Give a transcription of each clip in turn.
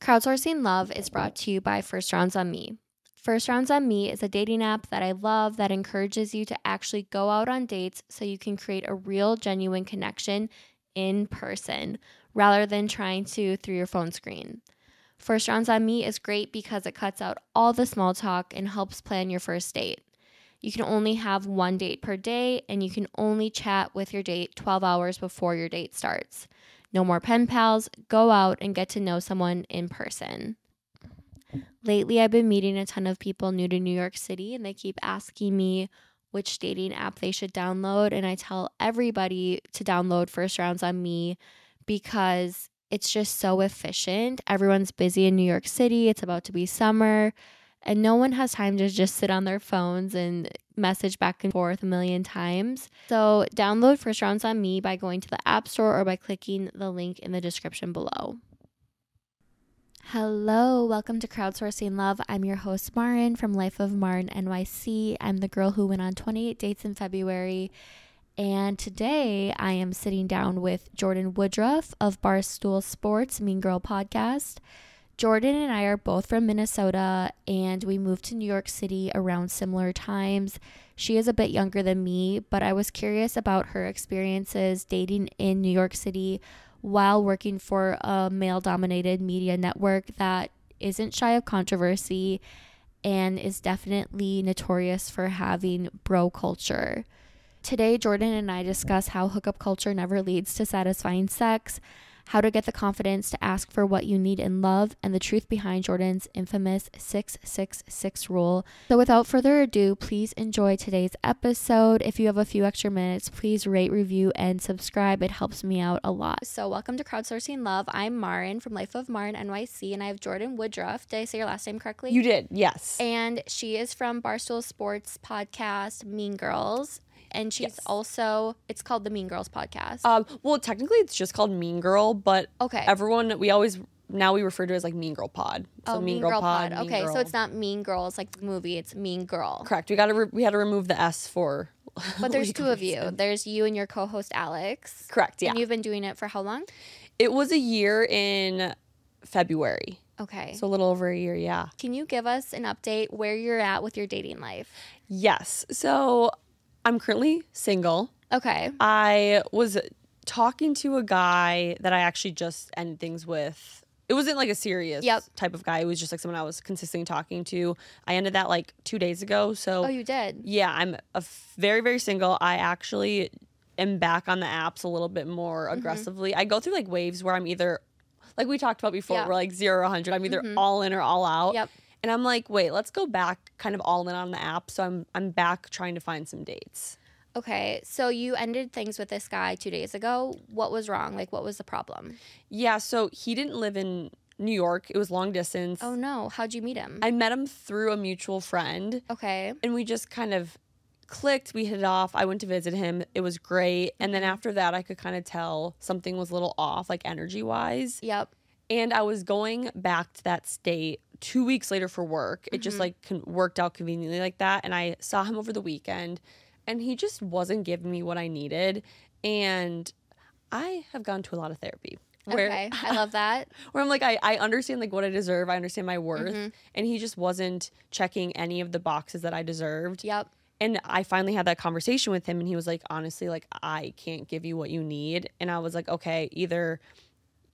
Crowdsourcing Love is brought to you by First Rounds on Me. First Rounds on Me is a dating app that I love that encourages you to actually go out on dates so you can create a real, genuine connection in person rather than trying to through your phone screen. First Rounds on Me is great because it cuts out all the small talk and helps plan your first date. You can only have one date per day, and you can only chat with your date 12 hours before your date starts. No more pen pals, go out and get to know someone in person. Lately, I've been meeting a ton of people new to New York City, and they keep asking me which dating app they should download. And I tell everybody to download First Rounds on Me because it's just so efficient. Everyone's busy in New York City, it's about to be summer and no one has time to just sit on their phones and message back and forth a million times. So, download First Rounds on Me by going to the App Store or by clicking the link in the description below. Hello, welcome to Crowdsourcing Love. I'm your host, Marin from Life of Marin NYC. I'm the girl who went on 28 dates in February. And today I am sitting down with Jordyn Woodruff of Barstool Sports Mean Girl podcast. Jordyn and I are both from Minnesota and we moved to New York City around similar times. She is a bit younger than me, but I was curious about her experiences dating in New York City while working for a male dominated media network that isn't shy of controversy and is definitely notorious for having bro culture. Today, Jordyn and I discuss how hookup culture never leads to satisfying sex how to get the confidence to ask for what you need in love, and the truth behind Jordyn's infamous 666 rule. So, without further ado, please enjoy today's episode. If you have a few extra minutes, please rate, review, and subscribe. It helps me out a lot. So, welcome to Crowdsourcing Love. I'm Marin from Life of Marin NYC, and I have Jordyn Woodruff. Did I say your last name correctly? You did, yes. And she is from Barstool Sports podcast, Mean Girls and she's yes. also it's called the Mean Girls podcast. Um, well, technically it's just called Mean Girl, but okay, everyone we always now we refer to it as like Mean Girl Pod. So oh, Mean, Girl, Girl, Pod. Mean okay, Girl. so it's not Mean Girls like the movie. It's Mean Girl. Correct. We got to re- we had to remove the S for. But there's two of you. There's you and your co-host Alex. Correct. Yeah. And you've been doing it for how long? It was a year in February. Okay. So a little over a year, yeah. Can you give us an update where you're at with your dating life? Yes. So I'm currently single. Okay. I was talking to a guy that I actually just ended things with. It wasn't like a serious yep. type of guy. It was just like someone I was consistently talking to. I ended that like two days ago. So Oh, you did? Yeah, I'm a very, very single. I actually am back on the apps a little bit more mm-hmm. aggressively. Mm-hmm. I go through like waves where I'm either like we talked about before, we're like zero or 100. I'm either mm-hmm. all in or all out. Yep. And I'm like, wait, let's go back kind of all in on the app. So I'm I'm back trying to find some dates. Okay, so you ended things with this guy two days ago. What was wrong? Like, what was the problem? Yeah, so he didn't live in New York. It was long distance. Oh no, how'd you meet him? I met him through a mutual friend. Okay. And we just kind of clicked. We hit it off. I went to visit him. It was great. And then mm-hmm. after that, I could kind of tell something was a little off, like energy wise. Yep. And I was going back to that state two weeks later for work. Mm-hmm. It just mm-hmm. like con- worked out conveniently like that. And I saw him over the weekend and he just wasn't giving me what I needed. And I have gone to a lot of therapy. Where okay, I love that. Where I'm like, I, I understand like what I deserve. I understand my worth. Mm-hmm. And he just wasn't checking any of the boxes that I deserved. Yep. And I finally had that conversation with him and he was like, honestly, like I can't give you what you need. And I was like, okay, either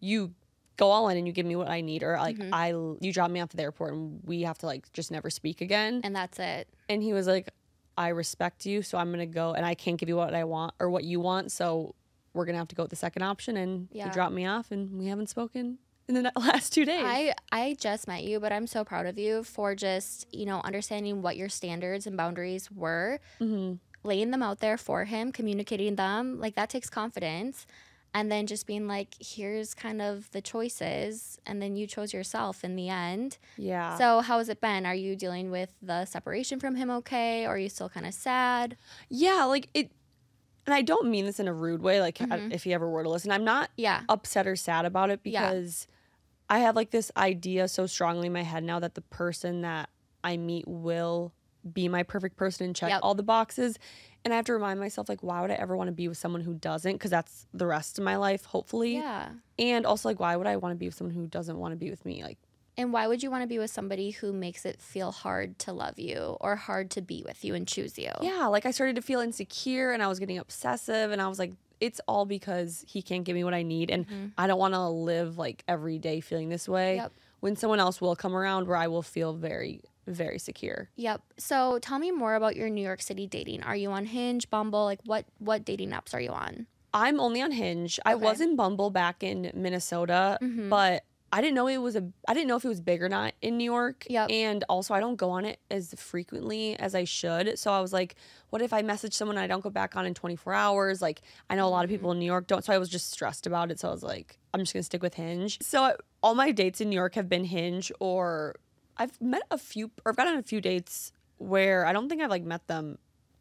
you go all in and you give me what I need, or like mm-hmm. I you drop me off at the airport and we have to like just never speak again. And that's it. And he was like, I respect you, so I'm gonna go and I can't give you what I want or what you want, so we're gonna have to go with the second option. And yeah. he dropped me off, and we haven't spoken in the last two days. I I just met you, but I'm so proud of you for just you know understanding what your standards and boundaries were, mm-hmm. laying them out there for him, communicating them. Like that takes confidence and then just being like here's kind of the choices and then you chose yourself in the end yeah so how has it been are you dealing with the separation from him okay or are you still kind of sad yeah like it and i don't mean this in a rude way like mm-hmm. if he ever were to listen i'm not yeah upset or sad about it because yeah. i have like this idea so strongly in my head now that the person that i meet will be my perfect person and check Yep. all the boxes. And I have to remind myself, like, why would I ever want to be with someone who doesn't? Because that's the rest of my life, hopefully. Yeah. And also, like, why would I want to be with someone who doesn't want to be with me? Like, And why would you want to be with somebody who makes it feel hard to love you or hard to be with you and choose you? yeah, like I started to feel insecure and I was getting obsessive. And I was like, it's all because he can't give me what I need. And mm-hmm. I don't want to live like every day feeling this way. Yep. When someone else will come around where I will feel very, very secure. Yep. So tell me more about your New York City dating. Are you on Hinge, Bumble? Like what what dating apps are you on? I'm only on Hinge. I was in Bumble back in Minnesota, Mhm. but I didn't know it was a I didn't know if it was big or not in New York. Yep. And also I don't go on it as frequently as I should. So I was like, what if I message someone and I don't go back on in 24 hours? Like I know a lot of people in New York don't. So I was just stressed about it. So I was like, I'm just gonna stick with Hinge. So I, all my dates in New York have been Hinge or I've met a few or I've gotten a few dates where I don't think I've like met them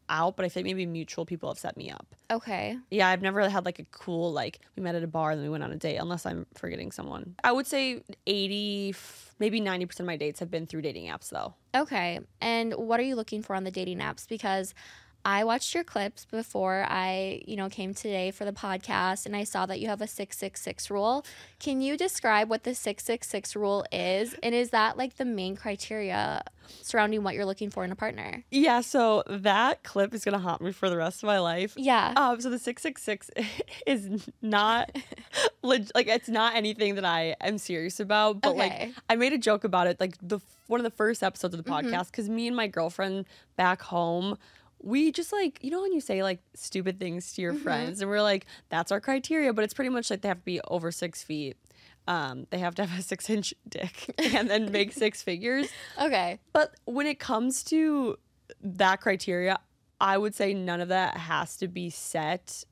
out, but I think maybe mutual people have set me up. Okay. Yeah, I've never had like a cool like we met at a bar and then we went on a date unless I'm forgetting someone. I would say 80 maybe 90% of my dates have been through dating apps though. Okay. And what are you looking for on the dating apps? Because I watched your clips before I, you know, came today for the podcast and I saw that you have a 666 rule. Can you describe what the 666 rule is? And is that like the main criteria surrounding what you're looking for in a partner? Yeah, so that clip is going to haunt me for the rest of my life. Yeah. Um so the 666 is not leg- like it's not anything that I am serious about, but like Okay. I made a joke about it like the one of the first episodes of the Mm-hmm. podcast cuz me and my girlfriend back home we just like you know when you say like stupid things to your Mm-hmm. friends and we're like that's our criteria but it's pretty much like they have to be over six feet um they have to have a six inch dick and then make six figures Okay. but when it comes to that criteria i would say none of that has to be set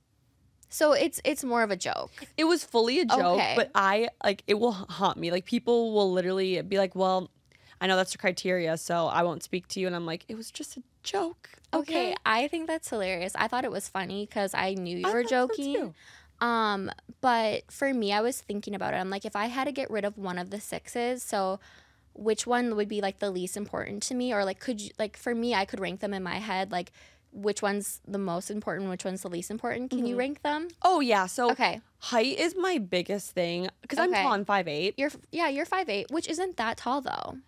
So it's it's more of a joke. it was fully a joke Okay. but i like it will haunt me like people will literally be like well i know that's the criteria so i won't speak to you and i'm like it was just a joke Okay, I think that's hilarious. I thought it was funny because I knew you I were joking. Um, but for me, I was thinking about it. I'm like, if I had to get rid of one of the sixes, so which one would be like the least important to me, or like could you like for me, I could rank them in my head, like which one's the most important, which one's the least important. Can you rank them? oh yeah so Okay, height is my biggest thing because i'm Okay. tall i'm 5'8 you're yeah, you're five eight, which isn't that tall though.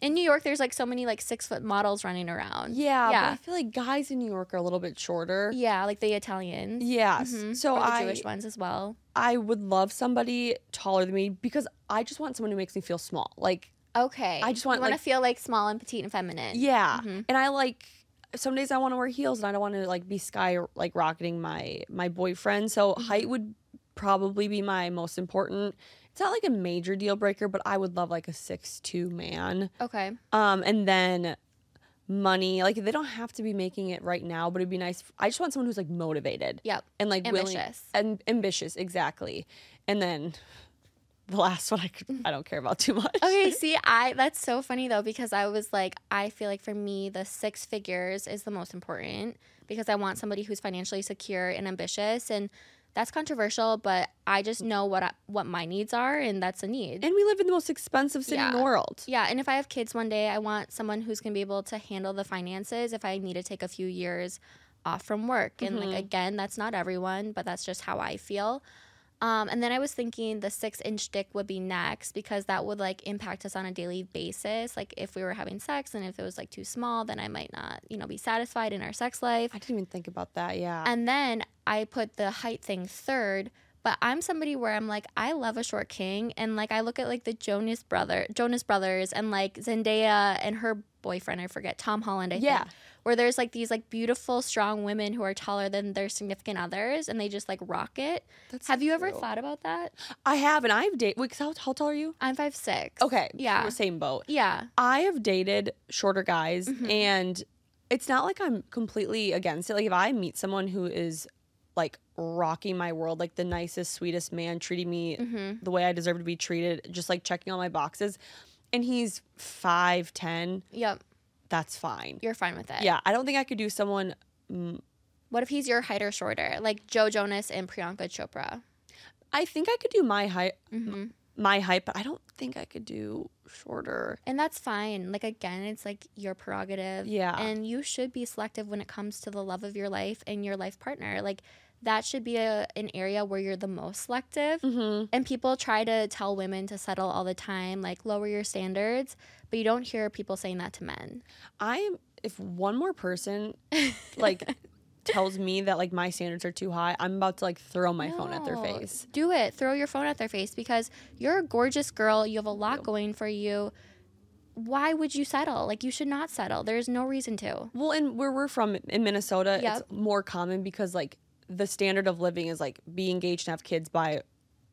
In New York, there's like so many like six foot models running around. yeah, Yeah. but i feel like guys in new york are a little bit shorter Yeah, like the Italians. yes Mhm. so or the i Jewish ones as well. I would love somebody taller than me because I just want someone who makes me feel small. Like, Okay. I just want, want like- to feel like small and petite and feminine. yeah. Mhm. And I like some days I want to wear heels and I don't want to like be sky like rocketing my my boyfriend. So Mm-hmm. height would probably be my most important. It's not like a major deal breaker, but I would love like a six two man. Okay. Um, and then money like they don't have to be making it right now, but it'd be nice. I just want someone who's like motivated Yep. and like willing Ambitious. and ambitious exactly. And then the last one I could I don't care about too much. Okay, see, I that's so funny though because I was like, I feel like for me, the six figures is the most important because I want somebody who's financially secure and ambitious, and that's controversial. But I just know what I, what my needs are, and that's a need. And we live in the most expensive city in the world. yeah, and if I have kids one day, I want someone who's gonna be able to handle the finances if I need to take a few years off from work. And Mm-hmm. like again, that's not everyone, but that's just how I feel. Um, and then I was thinking the six inch dick would be next because that would like impact us on a daily basis. Like if we were having sex and if it was like too small, then I might not, you know, be satisfied in our sex life. I didn't even think about that. Yeah. And then I put the height thing third. But I'm somebody where I'm like, I love a short king, and like I look at like the Jonas brother, Jonas Brothers, and like Zendaya and her boyfriend, I forget Tom Holland, I Yeah. think, where there's like these like beautiful, strong women who are taller than their significant others, and they just like rock it. That's Have so you ever true. thought about that? I have, and I've dated. Wait, how, how tall are you? I'm five six. Okay. Yeah. We're same boat. Yeah. I have dated shorter guys, Mhm. and it's not like I'm completely against it. Like if I meet someone who is like rocking my world, like the nicest, sweetest man, treating me hmm the way I deserve to be treated, just like checking all my boxes, and he's five ten, Yep. that's fine. You're fine with it. Yeah, I don't think I could do someone. mm, What if he's your height or shorter, like Joe Jonas and Priyanka Chopra? I think I could do my height. hmm my height, but I don't think I could do shorter. And that's fine. Like again, it's like your prerogative. Yeah. And you should be selective when it comes to the love of your life and your life partner. Like that should be a, an area where you're the most selective. Mm-hmm. And people try to tell women to settle all the time, like lower your standards, but you don't hear people saying that to men. I am. If one more person like tells me that like my standards are too high, I'm about to like throw my phone at their face. Do it. Throw your phone at their face because you're a gorgeous girl. You have a lot going for you. Why would you settle? Like you should not settle. There's no reason to. Well, and where we're from in Minnesota, Yep. it's more common because like the standard of living is like be engaged and have kids by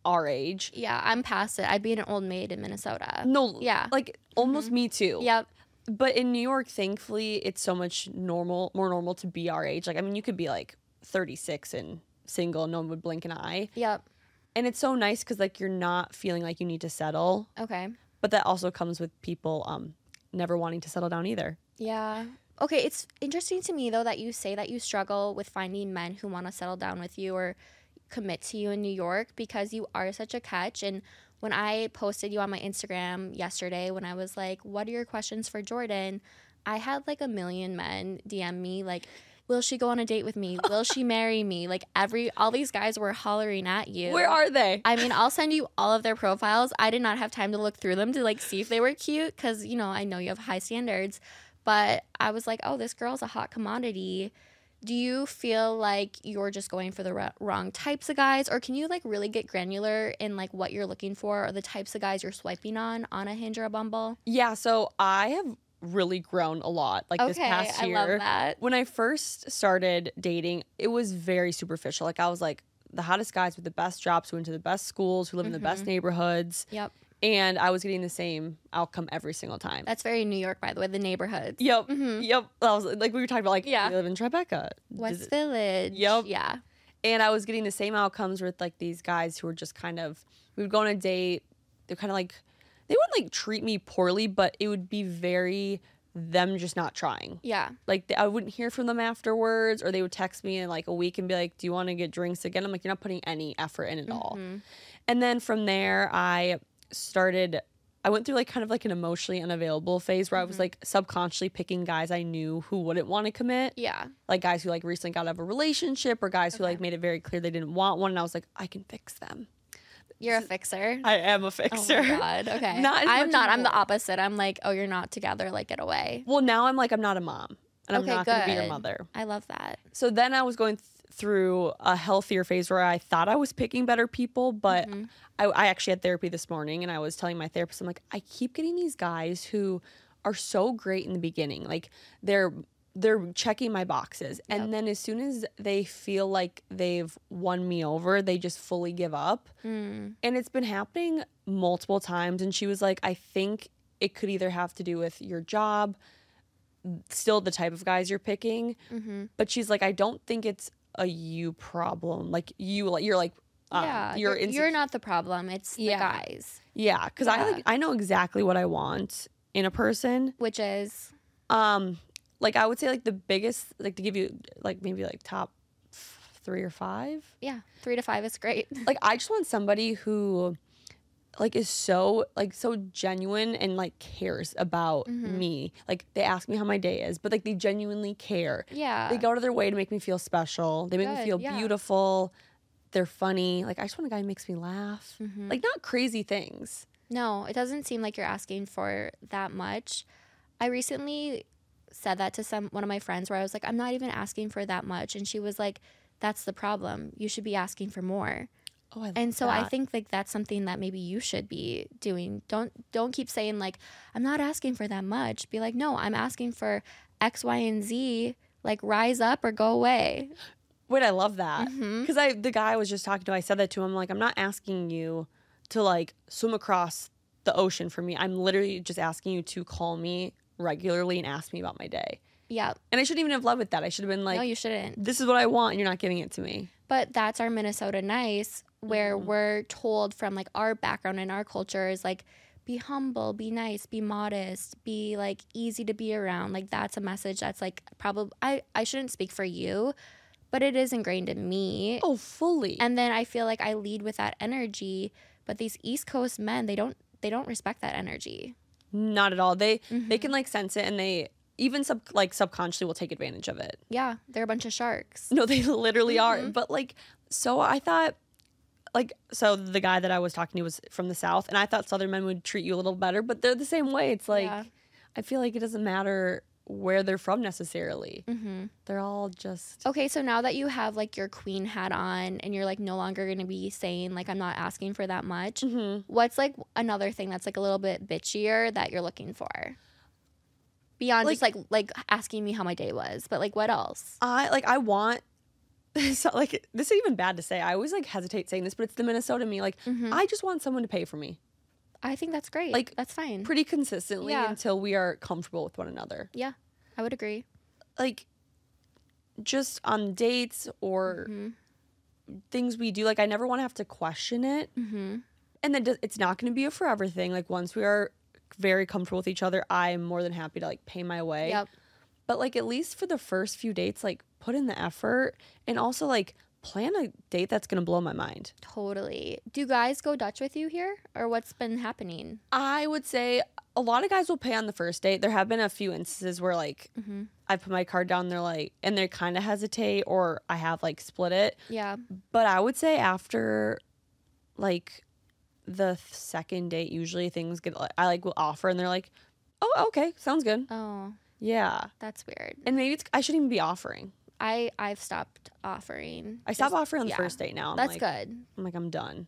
our age. Yeah, I'm past it. I'd be an old maid in Minnesota. No, Yeah. like almost me too. Yep. But in New York, thankfully, it's so much normal, more normal to be our age. Like, I mean, you could be like 36 and single, no one would blink an eye. Yep. And it's so nice because like you're not feeling like you need to settle. Okay. But that also comes with people um never wanting to settle down either. Yeah. Okay, it's interesting to me though that you say that you struggle with finding men who want to settle down with you or commit to you in New York because you are such a catch and when I posted you on my Instagram yesterday when I was like, "What are your questions for Jordyn?" I had like a million men DM me like, "Will she go on a date with me? Will she marry me?" Like every all these guys were hollering at you. Where are they? I mean, I'll send you all of their profiles. I did not have time to look through them to like see if they were cute because, you know, I know you have high standards. But I was like, oh, this girl's a hot commodity. Do you feel like you're just going for the r- wrong types of guys? Or can you like really get granular in like what you're looking for or the types of guys you're swiping on on a Hinge or a Bumble? Yeah, so I have really grown a lot like this okay, past I year. love that. When I first started dating, it was very superficial. Like I was like the hottest guys with the best jobs, who went to the best schools, who live in the best mm-hmm. neighborhoods, Yep. And I was getting the same outcome every single time. That's very New York, by the way, the neighborhoods. Yep, mm-hmm. yep. I was like we were talking about like Yeah. we live in Tribeca. West it- Village. Yep. Yeah. and I was getting the same outcomes with like these guys who were just kind of we would go on a date. They're kind of like they wouldn't like treat me poorly, but it would be very them just not trying. Yeah. Like th- I wouldn't hear from them afterwards, or they would text me in like a week and be like, "Do you want to get drinks again?" I'm like, "You're not putting any effort in at all." Mm-hmm. And then from there, I started. I went through like kind of like an emotionally unavailable phase where I was mm-hmm. like subconsciously picking guys I knew who wouldn't want to commit Yeah. like guys who like recently got out of a relationship or guys who like made it very clear they didn't want one and I was like I can fix them. You're a fixer. I am a fixer. Oh my god. Okay. Not I'm not. I'm the opposite. I'm like, oh, you're not together. Like, get away. Well, now I'm like I'm not a mom and I'm Okay, not going to be your mother. I love that. So then I was going through a healthier phase where I thought I was picking better people, but Mm-hmm. I, I actually had therapy this morning and I was telling my therapist, I'm like, I keep getting these guys who are so great in the beginning. Like they're they're checking my boxes. And then as soon as they feel like they've won me over, they just fully give up. Mm. And it's been happening multiple times. And she was like, I think it could either have to do with your job, still the type of guys you're picking. Mm-hmm. But she's like, I don't think it's a you problem. Like you, like you're like, um, yeah. you're, You're, you're not the problem. It's the guys, yeah, because I like I know exactly what I want in a person. which is Um, like I would say like the biggest, like to give you like maybe like top three or five. yeah, three to five is great. like I just want somebody who like is so like so genuine and like cares about Mm-hmm. me. Like they ask me how my day is, but like they genuinely care. yeah. They go out of their way to make me feel special. They make me feel yeah. beautiful. They're funny. Like I just want a guy who makes me laugh. Mhm. Like not crazy things. No, it doesn't seem like you're asking for that much. I recently said that to some one of my friends where I was like, I'm not even asking for that much, and she was like, That's the problem. You should be asking for more. Oh, I love And so I think like that's something that maybe you should be doing. Don't don't keep saying like I'm not asking for that much. Be like, "No, I'm asking for X, Y, and Z. Like rise up or go away." Wait, I love that. Mm-hmm. Because I the guy I was just talking to, I said that to him. Like, I'm not asking you to like swim across the ocean for me. I'm literally just asking you to call me regularly and ask me about my day. Yeah. And I shouldn't even have led with that. I should have been like, no, you shouldn't. this is what I want, and you're not giving it to me. But that's our Minnesota nice where Mm-hmm. we're told from like our background and our culture is like be humble, be nice, be modest, be like easy to be around. Like that's a message that's like probably I I shouldn't speak for you, but it is ingrained in me. Oh, fully. And then I feel like I lead with that energy, But these East Coast men, they don't they don't respect that energy. Not at all. They they Mm-hmm. can like sense it and they even sub like subconsciously will take advantage of it. Yeah, they're a bunch of sharks. No, they literally are. Mm-hmm. But like, so I thought, like, so the guy that I was talking to was from the South, and I thought Southern men would treat you a little better, but they're the same way. It's like, Yeah. I feel like it doesn't matter where they're from necessarily. Mm-hmm. They're all just. Okay, so now that you have like your queen hat on and you're like no longer gonna be saying like I'm not asking for that much, Mhm. what's like another thing that's like a little bit bitchier that you're looking for? Beyond just like like asking me how my day was, but like what else? I like. I want. So, like this is even bad to say. I always like hesitate saying this, but it's the Minnesota me. Like Mhm. I just want someone to pay for me I think that's great. like, that's fine. pretty consistently Yeah. until we are comfortable with one another. yeah, I would agree. Like just on dates or Mm-hmm. things we do. Like I never want to have to question it. Mm-hmm. And then it's not going to be a forever thing. Like once we are very comfortable with each other, I'm more than happy to like pay my way. Yep. But like at least for the first few dates, like put in the effort and also like plan a date that's going to blow my mind. Totally. Do guys go Dutch with you here, or what's been happening? I would say a lot of guys will pay on the first date. There have been a few instances where like Mm-hmm. I put my card down, they're like, and they kind of hesitate, or I have like split it. Yeah. But I would say after like the second date, usually things get like, I like will offer, and they're like, oh, okay, sounds good. Oh, Yeah. that's weird. And maybe it's, I shouldn't even be offering. I I've stopped offering. I stop Just- offering on the yeah. first date now. I'm That's like, good. I'm like, I'm done.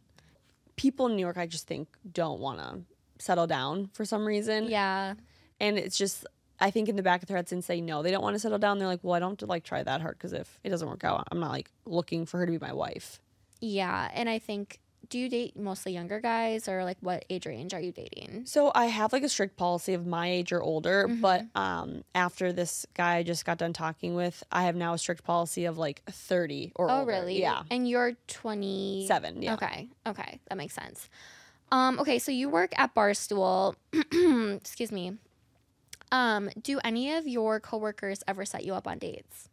People in New York, I just think, don't want to settle down for some reason. Yeah. And it's just, I think in the back of their heads and say no, they don't want to settle down. They're like, well, I don't have to like try that hard because if it doesn't work out, I'm not like looking for her to be my wife. Yeah, and I think do you date mostly younger guys or like what age range are you dating? So I have like a strict policy of my age or older, Mm-hmm. but um after this guy I just got done talking with, I have now a strict policy of like 30 or Oh, older. really? Yeah. And you're 27. yeah. Okay. Okay, that makes sense. Um okay, so you work at Barstool. Excuse me. Um do any of your coworkers ever set you up on dates?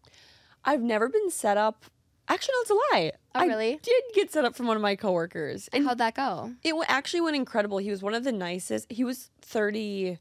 I've never been set up. Actually, no, it's a lie. Oh, I really? did get set up from one of my coworkers. And How'd that go? it actually went incredible. He was one of the nicest. He was 34,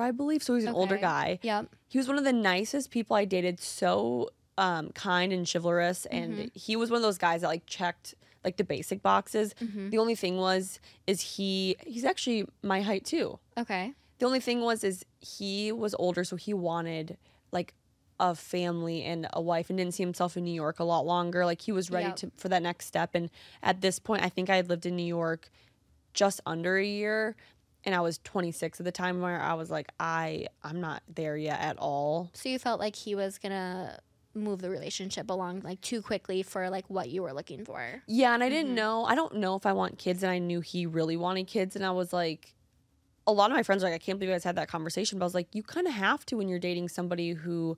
I believe. So he's an older guy. Yep. He was one of the nicest people I dated. So um, kind and chivalrous. And Mm-hmm. he was one of those guys that like checked like the basic boxes. Mm-hmm. The only thing was, is he, he's actually my height too. Okay. The only thing was, is he was older. So he wanted like a family and a wife and didn't see himself in New York a lot longer. Like he was ready Yep. to for that next step. And at this point, I think I had lived in New York just under a year. And I was 26 at the time where I was like, I I'm not there yet at all. So you felt like he was going to move the relationship along like too quickly for like what you were looking for. Yeah, and I Mm-hmm. didn't know. I don't know if I want kids, and I knew he really wanted kids, and I was like, a lot of my friends are like, I can't believe you guys had that conversation. But I was like, you kind of have to when you're dating somebody who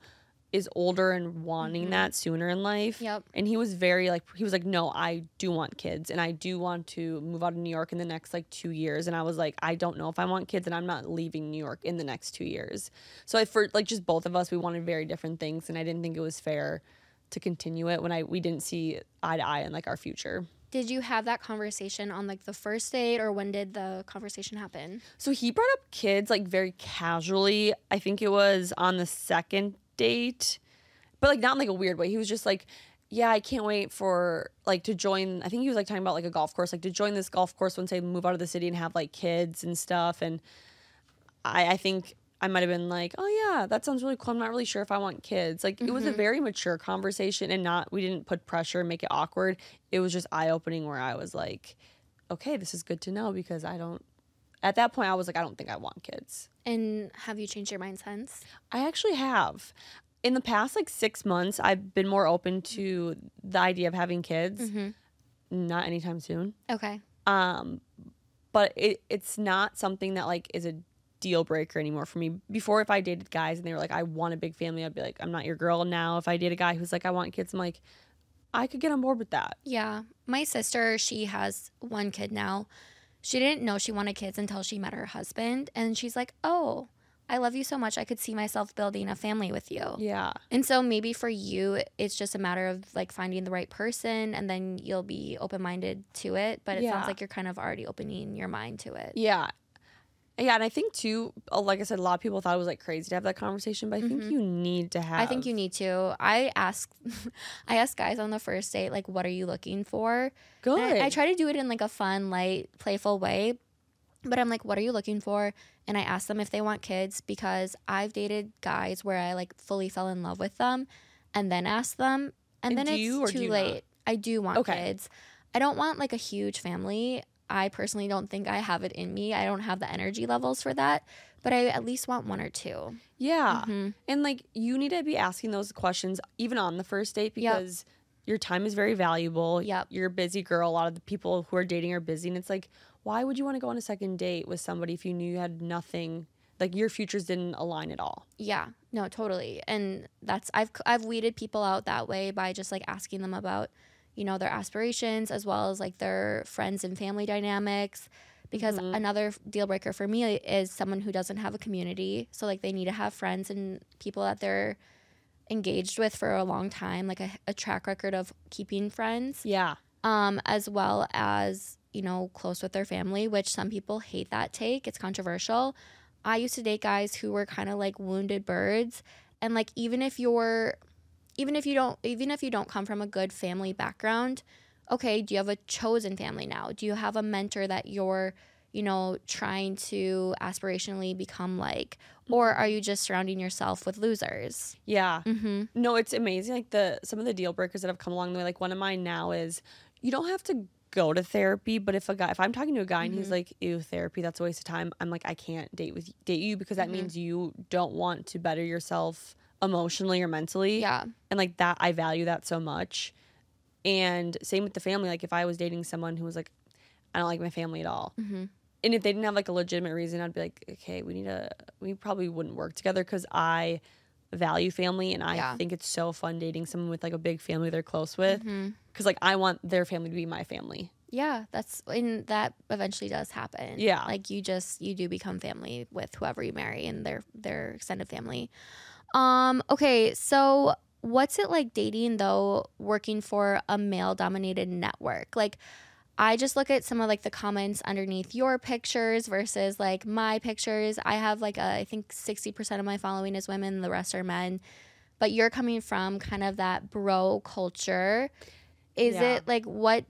is older and wanting that sooner in life. Mm-hmm. Yep. And he was very like, he was like, no, I do want kids, and I do want to move out of New York in the next like two years. And I was like, I don't know if I want kids, and I'm not leaving New York in the next two years. So I, for like just both of us, we wanted very different things, and I didn't think it was fair to continue it when I we didn't see eye to eye in like our future. Did you have that conversation on like the first date or when did the conversation happen? So he brought up kids like very casually. I think it was on the second date, but like not in like a weird way. He was just like, "Yeah, I can't wait for like to join." I think he was like talking about like a golf course, like to join this golf course once I move out of the city and have like kids and stuff. And I, I think I might have been like, "Oh yeah, that sounds really cool." I'm not really sure if I want kids. Like it was a mm-hmm. very mature conversation, and not we didn't put pressure and make it awkward. It was just eye opening where I was like, "Okay, this is good to know because I don't." At that point, I was like, I don't think I want kids. And have you changed your mind since? I actually have. In the past like six months, I've been more open to the idea of having kids. Not anytime soon. Okay. Um, but it, it's not something that like is a deal breaker anymore for me. Before, if I dated guys and they were like, I want a big family, I'd be like, I'm not your girl. Now, if I date a guy who's like, I want kids, I'm like, I could get on board with that. Yeah. My sister, she has one kid now. She didn't know she wanted kids until she met her husband. And she's like, oh, I love you so much. I could see myself building a family with you. Yeah. And so maybe for you, it's just a matter of like finding the right person and then you'll be open minded to it. But it Yeah. sounds like you're kind of already opening your mind to it. Yeah. Yeah, and I think too, like I said, a lot of people thought it was like crazy to have that conversation, but I think you need to have. Mm-hmm. I think you need to. I ask, I ask guys on the first date like, "What are you looking for?" good. I, I try to do it in like a fun, light, playful way. But I'm like, "What are you looking for?" And I ask them if they want kids because I've dated guys where I like fully fell in love with them, and then asked them, and, And then it's too you not? late. I do want Okay. kids. I don't want like a huge family. I personally don't think I have it in me. I don't have the energy levels for that. But I at least want one or two. yeah, Mhm. and like you need to be asking those questions even on the first date Yep. because your time is very valuable. Yep. You're a busy girl. A lot of the people who are dating are busy, and it's like, why would you want to go on a second date with somebody if you knew you had nothing? Like your futures didn't align at all. Yeah, no, totally. And that's I've I've weeded people out that way by just like asking them about, you know, their aspirations as well as like their friends and family dynamics. Because Mhm. another deal breaker for me is someone who doesn't have a community. So like they need to have friends and people that they're engaged with for a long time, like a, a track record of keeping friends, Yeah. um, as well as you know close with their family, which some people hate that take. It's controversial. I used to date guys who were kind of like wounded birds, and like even if you're, even if you don't, even if you don't come from a good family background, okay, do you have a chosen family now? Do you have a mentor that you're, you know, trying to aspirationally become like, or are you just surrounding yourself with losers? Yeah. Mm-hmm. No, it's amazing. Like the some of the deal breakers that have come along the way. Like one of mine now is you don't have to go to therapy, but if a guy, if I'm talking to a guy and he's Mhm. like, "Ew, therapy, that's a waste of time," I'm like, I can't date with date you because that Mhm. means you don't want to better yourself emotionally or mentally. Yeah. and like that, I value that so much. And same with the family. Like if I was dating someone who was like, I don't like my family at all, Mm-hmm. and if they didn't have like a legitimate reason, I'd be like, okay, we need to, we probably wouldn't work together because I value family and I Yeah. think it's so fun dating someone with like a big family they're close with Mm-hmm. because like I want their family to be my family. Yeah, that's and that eventually does happen. Yeah. like you just you do become family with whoever you marry and their their extended family. Um. Okay, so what's it like dating though? Working for a male dominated network, like. I just look at some of like the comments underneath your pictures versus like my pictures. I have like a, I think 60% of my following is women, the rest are men. But you're coming from kind of that bro culture. Is Yeah. it like what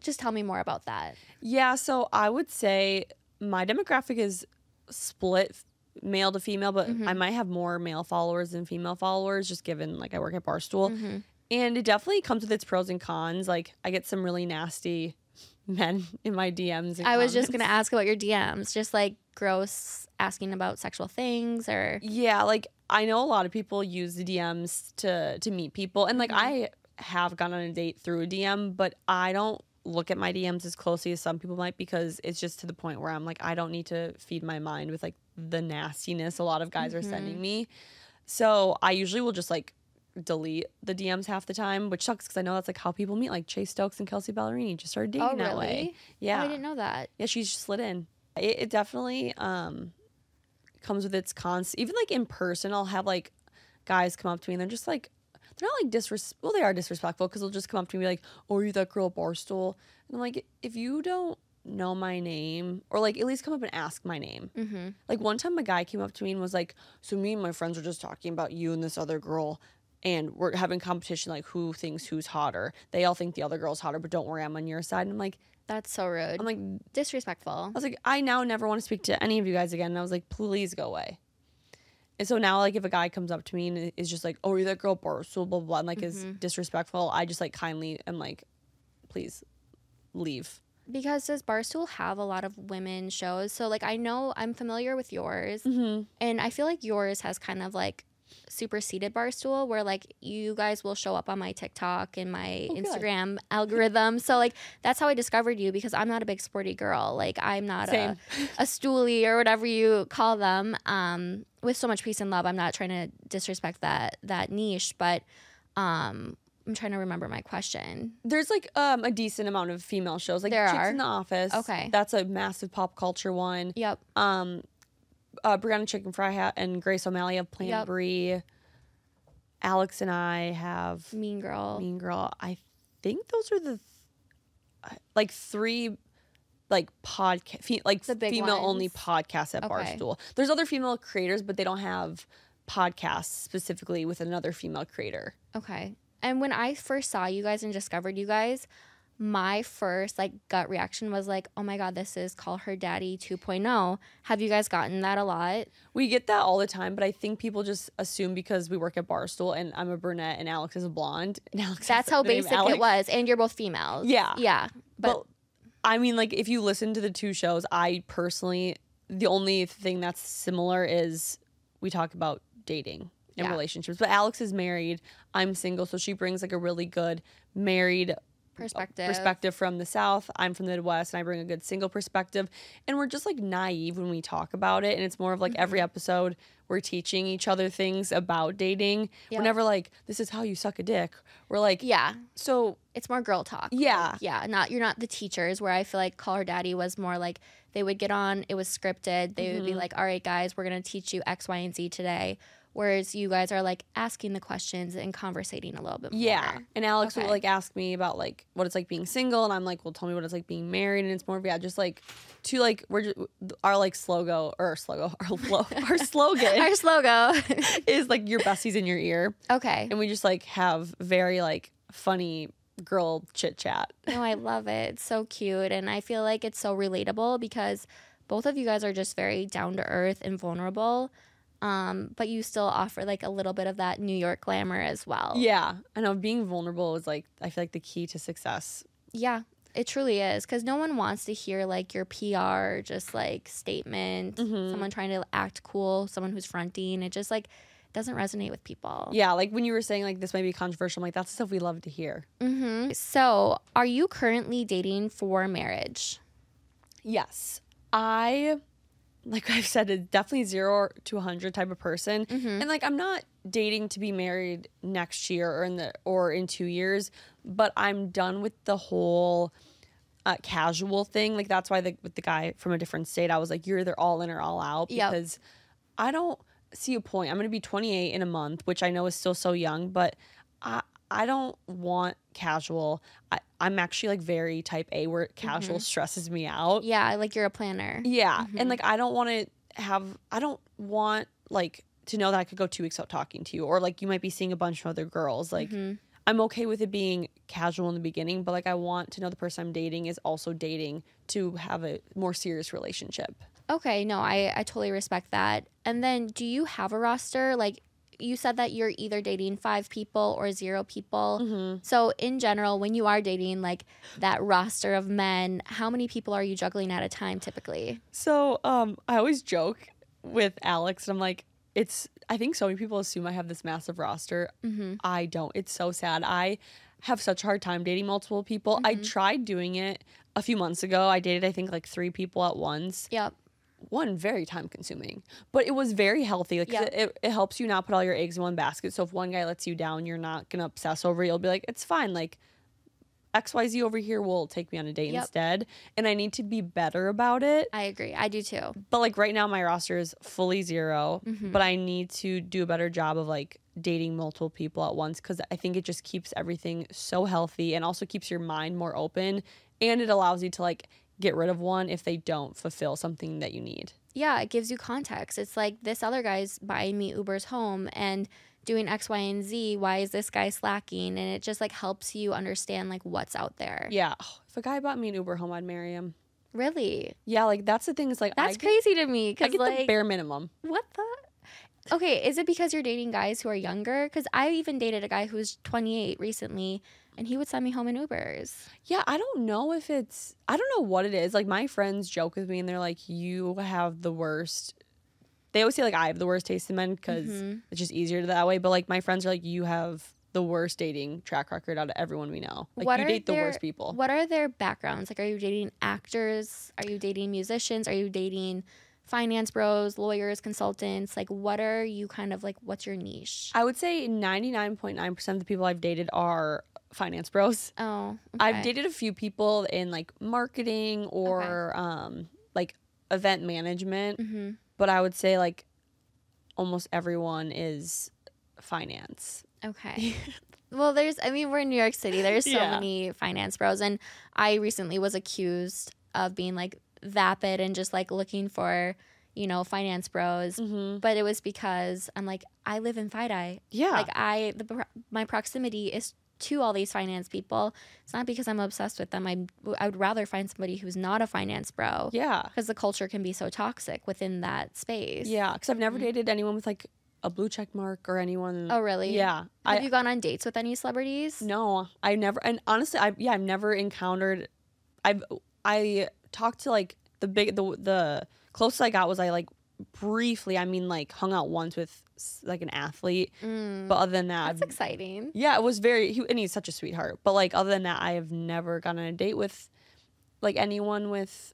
just tell me more about that. Yeah, so I would say my demographic is split male to female, but Mhm. I might have more male followers than female followers just given like I work at Barstool. Mhm. And it definitely comes with its pros and cons. Like I get some really nasty men in my DMs. and I was just gonna ask about your DMs, just like gross asking about sexual things or Yeah, like I know a lot of people use the DMs to to meet people, and like Mhm. I have gone on a date through a DM, but I don't look at my DMs as closely as some people might because it's just to the point where I'm like I don't need to feed my mind with like the nastiness a lot of guys are Mhm. sending me. So I usually will just like delete the DMs half the time, which sucks because I know that's like how people meet. Like Chase Stokes and Kelsea Ballerini just started dating oh that really? way. Oh, Yeah, I didn't know that. yeah, she's slid in. It, it definitely um comes with its cons. Even like in person, I'll have like guys come up to me and they're just like they're not like disres well they are disrespectful because they'll just come up to me and be like, "Oh, are you that girl at Barstool?" And I'm like, if you don't know my name or like at least come up and ask my name. Mm-hmm. Like one time a guy came up to me and was like, "So me and my friends were just talking about you and this other girl." And we're having competition, like who thinks who's hotter. They all think the other girl's hotter, but don't worry, I'm on your side. And I'm like, That's so rude. I'm like, Disrespectful. I was like, I now never want to speak to any of you guys again. And I was like, please go away. And so now, like, if a guy comes up to me and is just like, oh, you're that girl, blah, blah, blah, and like is Mhm. disrespectful, I just like kindly am like, please leave. Because does Barstool have a lot of women shows? So like I know I'm familiar with yours Mm-hmm. and I feel like yours has kind of like superseded Barstool where like you guys will show up on my TikTok and my Oh, good. Instagram algorithm. So like that's how I discovered you because I'm not a big sporty girl. Like I'm not Same. a a stoolie or whatever you call them. Um, with so much peace and love, I'm not trying to disrespect that that niche, but um, I'm trying to remember my question. There's like um a decent amount of female shows, like There Chicks are. in the Office. Okay. that's a massive pop culture one. Yep. Um, uh, Brianna Chickenfry ha- and Grace O'Malley have Plan Yep. Bri. Alex and I have Mean Girl. Mean Girl. I think those are the th- like three like podcast fe- like female only podcasts at Okay. Barstool. There's other female creators, but they don't have podcasts specifically with another female creator. Okay. And when I first saw you guys and discovered you guys, my first like gut reaction was like, "Oh my god, this is Call Her Daddy 2.0." Have you guys gotten that a lot? We get that all the time, but I think people just assume because we work at Barstool and I'm a brunette and Alex is a blonde. And Alex That's how basic it was, and you're both females. Yeah. Yeah. But But I mean, like, if you listen to the two shows, I personally, the only thing that's similar is we talk about dating and Yeah. relationships. But Alex is married. I'm single. So she brings like a really good married perspective. perspective from the South. I'm from the Midwest and I bring a good single perspective. And we're just like naive when we talk about it. And it's more of like every Mm-hmm. episode we're teaching each other things about dating. We're never like, this is how you suck a dick. We're like, Yeah. so It's more girl talk. Yeah. Like, yeah. Not you're not the teachers where I feel like Call Her Daddy was more like they would get on, it was scripted. They would be Mm-hmm. like, All right, guys, we're gonna teach you X, Y, and Z today. Whereas you guys are like asking the questions and conversating a little bit more. Yeah. And Alex Okay. will like ask me about like what it's like being single and I'm like, well tell me what it's like being married and it's more of yeah, just like to like we're just our like slogan or our slogan our, flo- our slogan Our slogan. is like your besties in your ear. okay. And we just like have very like funny girl chit chat. No, I love it. It's so cute. And I feel like it's so relatable because both of you guys are just very down to earth and vulnerable. Um, but you still offer like a little bit of that New York glamour as well. Yeah. I know being vulnerable is like I feel like the key to success. Yeah, it truly is. Because no one wants to hear like your PR, just like statement, Mhm. someone trying to act cool, someone who's fronting. It just like doesn't resonate with people. Yeah, like when you were saying like this might be controversial, I'm like that's the stuff we love to hear. hmm So, are you currently dating for marriage? Yes. I like I've said it's definitely 0 to 100 type of person. Mhm. And like I'm not dating to be married next year or in the or in 2 years, but I'm done with the whole uh, casual thing. Like that's why the with the guy from a different state I was like you're either all in or all out Yep. because I don't see a point. I'm going to be 28 in a month, which I know is still so young, but I I don't want casual. I, I'm actually like very type A where casual stresses me out. Yeah, like you're a planner. Yeah. Mm-hmm. And like I don't want to have I don't want like to know that I could go 2 weeks without talking to you or like you might be seeing a bunch of other girls. Like Mhm. I'm okay with it being casual in the beginning, but like I want to know the person I'm dating is also dating to have a more serious relationship. Okay, no, I, I totally respect that. And then do you have a roster? Like you said that you're either dating five people or zero people. Mm-hmm. So in general, when you are dating like that roster of men, how many people are you juggling at a time typically? So um I always joke with Alex and I'm like it's I think so many people assume I have this massive roster. Mm-hmm. I don't. It's so sad. I have such a hard time dating multiple people. I tried doing it a few months ago. I dated I think like 3 people at once. Yep. One very time consuming but it was very healthy like Yeah. it, it helps you not put all your eggs in one basket so if one guy lets you down you're not gonna obsess over it you'll be like it's fine like xyz over here will take me on a date Yep. instead and i need to be better about it I agree. I do too. but like right now my roster is fully 0 Mhm. but i need to do a better job of like dating multiple people at once because i think it just keeps everything so healthy and also keeps your mind more open and it allows you to like get rid of one if they don't fulfill something that you need Yeah, it gives you context. It's like this other guy's buying me Ubers home and doing X, Y, and Z. Why is this guy slacking? And it just like helps you understand like what's out there. Yeah. Oh, if a guy bought me an Uber home, I'd marry him. Really? Yeah, like that's the thing. Is like I That's get, crazy to me I get like the bare minimum. what the okay is it because you're dating guys who are younger because i even dated a guy who was 28 recently and he would send me home in ubers Yeah, I don't know if it's. I don't know what it is. Like my friends joke with me, and they're like, "You have the worst." They always say like I have the worst taste in men because Mhm. it's just easier that way. But like my friends are like, "You have the worst dating track record out of everyone we know. Like What you date the worst people." what are their backgrounds like are you dating actors are you dating musicians are you dating finance bros lawyers consultants like what are you kind of like what's your niche I would say ninety nine point nine percent of the people I've dated are finance bros. oh I've dated a few people in like marketing or um like event management. hmm but I would say like almost everyone is finance. Okay. well, there's, I mean, we're in New York City. There's so Yeah. many finance bros. And I recently was accused of being like vapid and just like looking for, you know, finance bros. Mm-hmm. But it was because I'm like, I live in FiDi Yeah. Like, I, the, my proximity is to all these finance people. It's not because I'm obsessed with them. I, I would rather find somebody who's not a finance bro yeah. because the culture can be so toxic within that space. Yeah. Because I've never Mhm. dated anyone with like a blue check mark or anyone. Oh, really? Yeah. Have I you gone on dates with any celebrities? no. I never. And honestly, I yeah, I've never encountered. I've I talked to like the big the the closest I got was I like briefly. I mean, like hung out once with like an athlete, Mm, but other than that, that's I've- exciting. yeah, it was very. He, and he's such a sweetheart. But like other than that, I have never gone on a date with like anyone with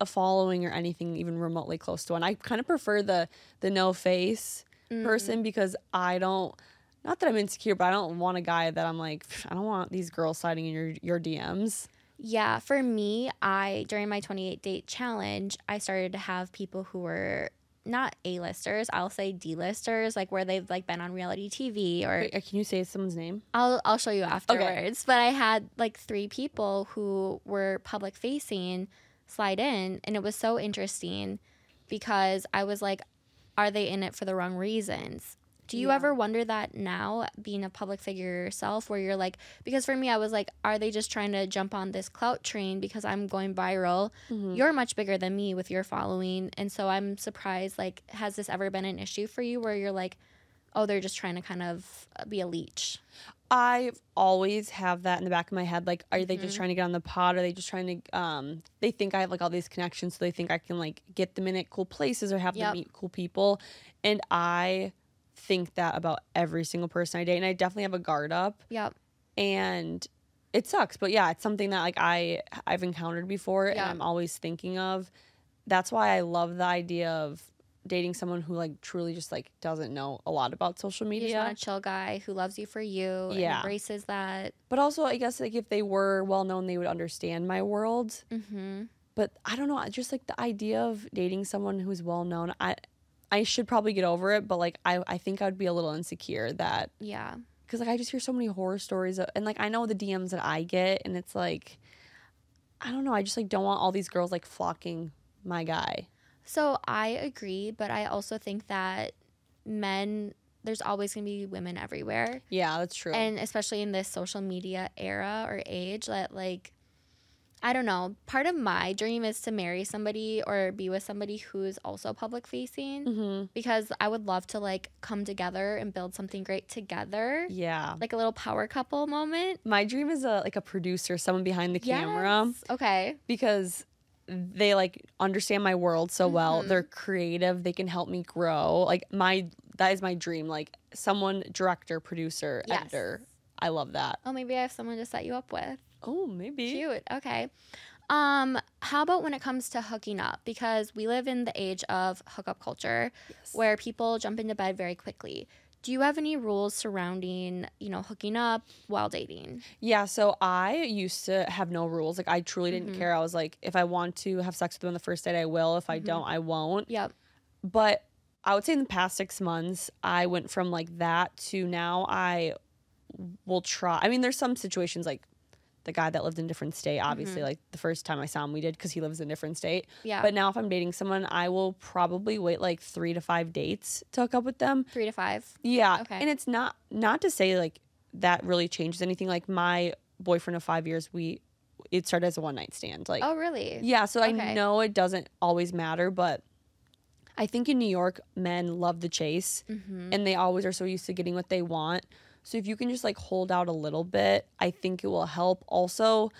a following or anything even remotely close to one. I kind of prefer the the no face Mm. person because I don't. Not that I'm insecure, but I don't want a guy that I'm like. I don't want these girls sliding in your your DMs. Yeah, for me, I during my 28 date challenge, I started to have people who were not A-listers, I'll say D-listers, like where they've like been on reality TV or Wait, uh, can you say someone's name? I'll I'll show you afterwards. But I had like three people who were public facing slide in and it was so interesting because I was like are they in it for the wrong reasons? Do you Yeah. ever wonder that now being a public figure yourself where you're like because for me I was like are they just trying to jump on this clout train because I'm going viral? Mhm. You're much bigger than me with your following and so I'm surprised like has this ever been an issue for you where you're like oh they're just trying to kind of uh, be a leech? I always have that in the back of my head. Like, are they just Mhm. trying to get on the pod? Are they just trying to? Um, they think I have like all these connections, so they think I can like get them in at cool places or have Yep. them meet cool people. And I think that about every single person I date, and I definitely have a guard up, Yep. and it sucks. But yeah, it's something that like I I've encountered before, and I'm always thinking of. That's why I love the idea of dating someone who like truly just like doesn't know a lot about social You media. just want a chill guy who loves you for you and Yeah. embraces that. But also, I guess like if they were well known, they would understand my world. Mm-hmm. But I don't know, just like the idea of dating someone who's well known, I I should probably get over it. But like I I think I'd be a little insecure that Yeah. because like I just hear so many horror stories of, and like I know the DMs that I get, and it's like I don't know, I just like don't want all these girls like flocking my guy. So I agree, but I also think that men, there's always going to be women everywhere. Yeah, that's true. And especially in this social media era or age, that like, I don't know, part of my dream is to marry somebody or be with somebody who's also public facing hmm because I would love to like come together and build something great together. Yeah. Like a little power couple moment. My dream is a like a producer, someone behind the camera. Yes. Okay. because they like understand my world so well. Mhm. They're creative. They can help me grow. Like my that is my dream. Like someone director, producer, Yes. editor. I love that. Oh, maybe I have someone to set you up with. Oh, maybe. Cute. Okay. Um, how about when it comes to hooking up? Because we live in the age of hookup culture Yes. where people jump into bed very quickly. Do you have any rules surrounding, you know, hooking up while dating? Yeah, so I used to have no rules. Like I truly didn't Mhm. care. I was like, if I want to have sex with them on the first date, I will. If I Mhm. don't, I won't. Yep. But I would say in the past six months, I went from like that to now I will try. I mean, there's some situations like the guy that lived in a different state, obviously, Mhm. like the first time I saw him, we did because he lives in a different state. Yeah. But now if I'm dating someone, I will probably wait like three to five dates to hook up with them. Three to five. Yeah. Okay. And it's not not to say like that really changes anything. Like my boyfriend of five years, we it started as a one night stand. Like oh, really? yeah, so I know it doesn't always matter, but I think in New York, men love the chase Mm-hmm. and they always are so used to getting what they want. So if you can just like hold out a little bit, I think it will help. Also,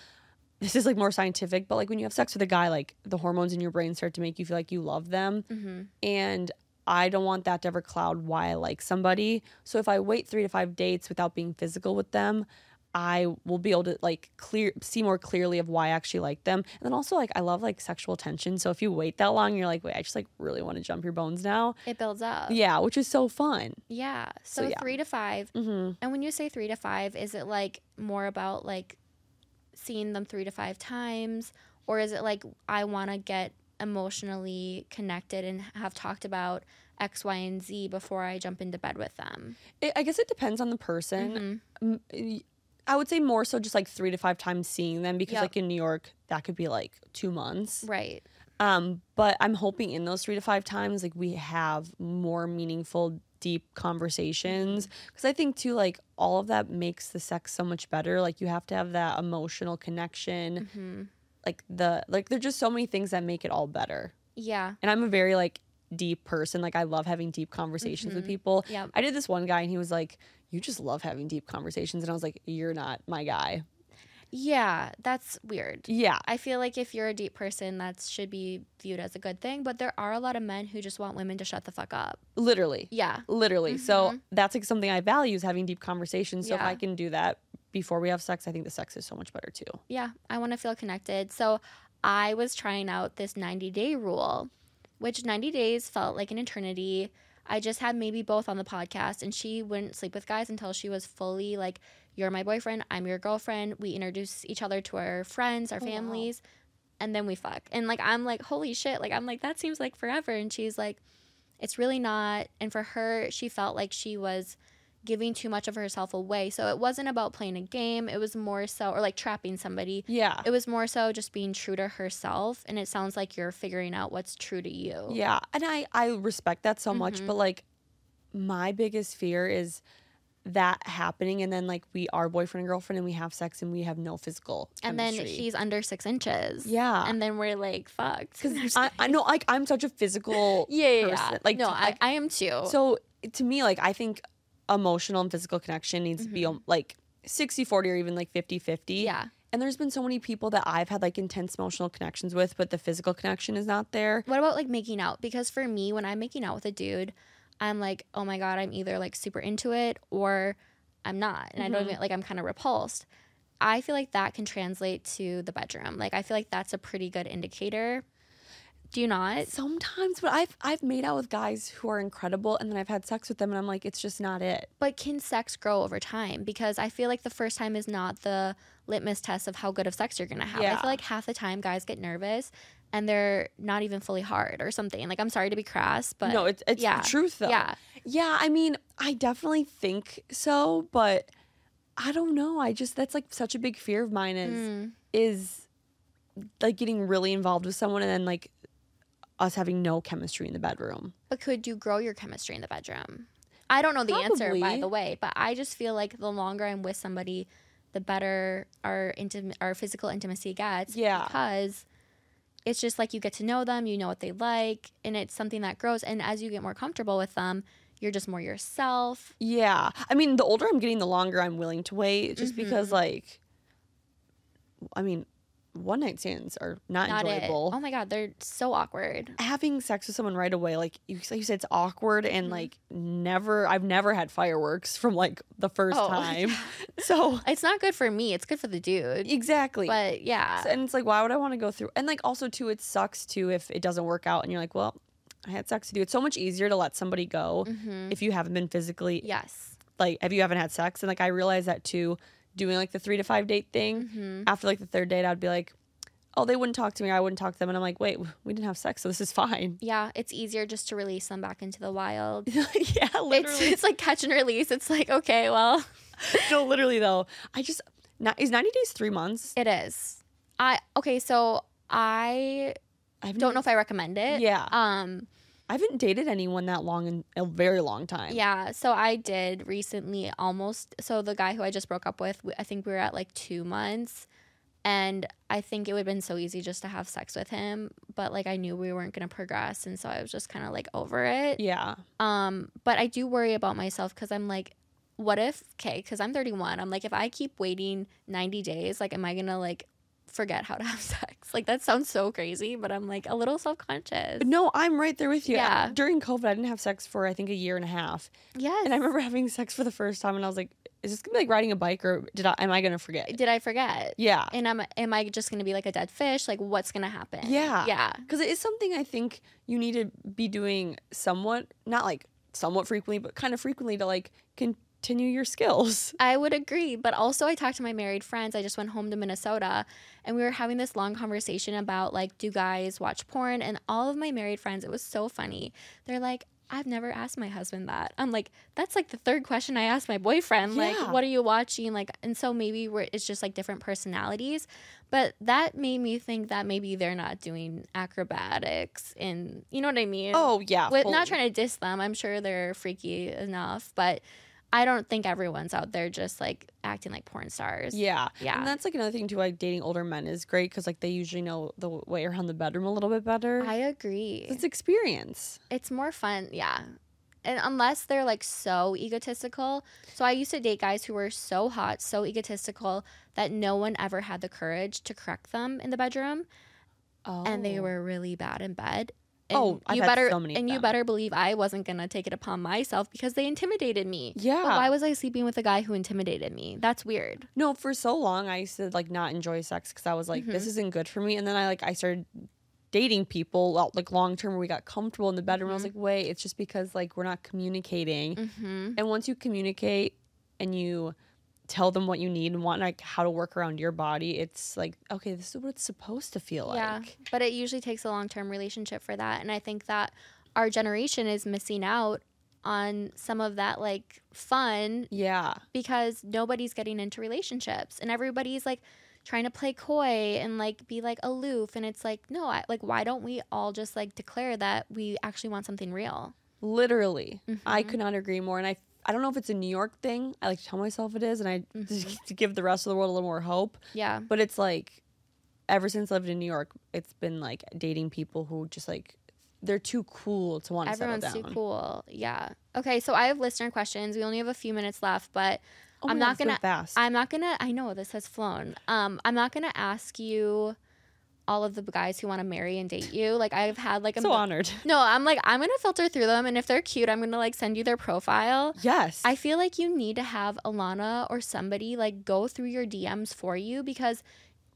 this is like more scientific, but like when you have sex with a guy, like the hormones in your brain start to make you feel like you love them. Mm-hmm. And I don't want that to ever cloud why I like somebody. So if I wait three to five dates without being physical with them, I will be able to like clear see more clearly of why I actually like them. And then also like I love like sexual tension. So if you wait that long, you're like, wait, I just like really want to jump your bones now. It builds up. Yeah, which is so fun. Yeah. So, So, yeah. three to five. hmm And when you say three to five, is it like more about like seeing them three to five times? Or is it like I want to get emotionally connected and have talked about X, Y, and Z before I jump into bed with them. It, I guess it depends on the person. Mhm. I would say more so just like three to five times seeing them because Yep. like in New York that could be like two months. Right. Um, but I'm hoping in those three to five times like we have more meaningful, deep conversations because I think too like all of that makes the sex so much better. Like you have to have that emotional connection. hmm Like the like there're just so many things that make it all better. Yeah. And I'm a very like deep person. Like I love having deep conversations with people. Yep. I did this one guy and he was like, You just love having deep conversations. And I was like, You're not my guy. Yeah. That's weird. Yeah. I feel like if you're a deep person, that should be viewed as a good thing. But there are a lot of men who just want women to shut the fuck up. Literally. Yeah. Literally. So Mhm. that's like something I value is having deep conversations. So if I can do that before we have sex, I think the sex is so much better too. Yeah. I want to feel connected. So I was trying out this 90 day rule, which 90 days felt like an eternity. I just had maybe both on the podcast, and she wouldn't sleep with guys until she was fully like, You're my boyfriend, I'm your girlfriend. We introduce each other to our friends, our Oh, wow. families, and then we fuck. And like, I'm like, Holy shit. Like, I'm like, That seems like forever. And she's like, It's really not. And for her, she felt like she was giving too much of herself away. So it wasn't about playing a game, it was more so, or like trapping somebody. Yeah. It was more so just being true to herself. And it sounds like you're figuring out what's true to you. Yeah. And I, I respect that so much. Mhm. But like my biggest fear is that happening and then like we are boyfriend and girlfriend and we have sex and we have no physical And then chemistry. he's under six inches. yeah And then we're like, fucked. because I, I know like i'm such a physical yeah, yeah, yeah. like no, I, I am too. so to me like i think emotional and physical connection needs to be Mhm. um, like 60 40 or even like 50 50 yeah. and there's been so many people that i've had like intense emotional connections with but the physical connection is not there What about like making out? Because for me, when I'm making out with a dude, I'm like, oh my God, I'm either like super into it or I'm not. And I don't Mhm. even like, I'm kind of repulsed. I feel like that can translate to the bedroom. Like, I feel like that's a pretty good indicator. Do you not? sometimes but i've i've made out with guys who are incredible and then i've had sex with them and i'm like it's just not it But can sex grow over time? Because I feel like the first time is not the litmus test of how good of sex you're gonna have. I feel like half the time guys get nervous and they're not even fully hard or something. Like I'm sorry to be crass, but no it's it's yeah. the truth though yeah, yeah i mean i definitely think so but i don't know i just that's like such a big fear of mine is Mm. is like getting really involved with someone and then like us having no chemistry in the bedroom But could you grow your chemistry in the bedroom? I don't know the answer, by the way, but I just feel like the longer I'm with somebody, the better our intim- our physical intimacy gets. Yeah. Because it's just like you get to know them, you know what they like, and it's something that grows. And as you get more comfortable with them, you're just more yourself. yeah i mean the older i'm getting the longer i'm willing to wait just because Mhm. like i mean one night stands are not, Not it. enjoyable Oh my god, they're so awkward. having sex with someone right away, like you, like you said, it's awkward and Mhm. like never. I've never had fireworks from like the first Oh, time. yeah. So It's not good for me. It's good for the dude. exactly. But yeah. And it's like, why would I want to go through? And like also too, it sucks too if it doesn't work out and you're like, well, I had sex with you. It's so much easier to let somebody go Mhm. if you haven't been physically Yes. like if you haven't had sex. And like I realized that too, doing like the three to five date thing. hmm After like the third date, I'd be like. Oh, they wouldn't talk to me. I wouldn't talk to them, and I'm like, wait, we didn't have sex, so this is fine. Yeah, it's easier just to release them back into the wild. yeah, literally. It's it's like catch and release. It's like okay, well, no, literally though. I just not, is ninety days three months. it is. I okay, so I I don't know if I recommend it. Yeah, Um. I haven't dated anyone that long in a very long time. Yeah. So I did recently almost. So the guy who I just broke up with, I think we were at like two months, and I think it would have been so easy just to have sex with him, but like I knew we weren't gonna progress, and so I was just kind of like over it. yeah, Um, but I do worry about myself because I'm like, what if, okay, because I'm 31, I'm like, if I keep waiting 90 days, like, am I gonna like forget how to have sex? Like, that sounds so crazy, but I'm like a little self conscious. no, I'm right there with you. Yeah. During COVID, I didn't have sex for I think a year and a half, Yes. and I remember having sex for the first time, and I was like, "Is this gonna be like riding a bike, or did I? Am I gonna forget?" Did I forget? Yeah, And am, am I just gonna be like a dead fish? Like, what's gonna happen? Yeah. Yeah. because it is something I think you need to be doing somewhat, not like somewhat frequently, but kind of frequently to like continue your skills. I would agree. But also, I talked to my married friends. I just went home to Minnesota and we were having this long conversation about like, do guys watch porn? And all of my married friends, it was so funny. They're like, I've never asked my husband that. I'm like, that's like the third question I asked my boyfriend. Like, what are you watching? Like, and so maybe we're, it's just like different personalities. But that made me think that maybe they're not doing acrobatics and you know what I mean? Oh yeah, With, fully. not trying to diss them. I'm sure they're freaky enough, but I don't think everyone's out there just like acting like porn stars. Yeah. Yeah. And that's like another thing too. Like dating older men is great because like they usually know the way around the bedroom a little bit better. I agree. it's experience. It's more fun, yeah. And unless they're like so egotistical. So I used to date guys who were so hot, so egotistical that no one ever had the courage to correct them in the bedroom Oh. and they oh. were really bad in bed. And Oh, I've you had better so and you better believe I wasn't gonna take it upon myself because they intimidated me. Yeah. But why was I sleeping with a guy who intimidated me? That's weird. No, for so long I used to like not enjoy sex because I was like, Mm-hmm. this isn't good for me. And then I like I started dating people like long term where we got comfortable in the bedroom. I was like, wait, it's just because like we're not communicating. Mm-hmm. And once you communicate and you tell them what you need and want like how to work around your body, it's like, okay, this is what it's supposed to feel Yeah, like. but it usually takes a long term relationship for that. And I think that our generation is missing out on some of that like fun Yeah. because nobody's getting into relationships and everybody's like trying to play coy and like be like aloof. And it's like, no, I, like, why don't we all just like declare that we actually want something real? Literally. I Mm-hmm. could not agree more. And I I don't know if it's a New York thing. I like to tell myself it is and I Mm-hmm. to give the rest of the world a little more hope. Yeah. But it's like ever since I lived in New York, it's been like dating people who just like they're too cool to want to settle down. Everyone's too cool. Yeah. Okay. So I have listener questions. We only have a few minutes left, but Oh I'm not gonna. fast. I'm not gonna. I know this has flown. Um, I'm not gonna ask you all of the guys who want to marry and date you. Like I've had like a so honored. no. I'm like I'm gonna filter through them, and if they're cute, I'm gonna like send you their profile. Yes. I feel like you need to have Alana or somebody like go through your DMs for you because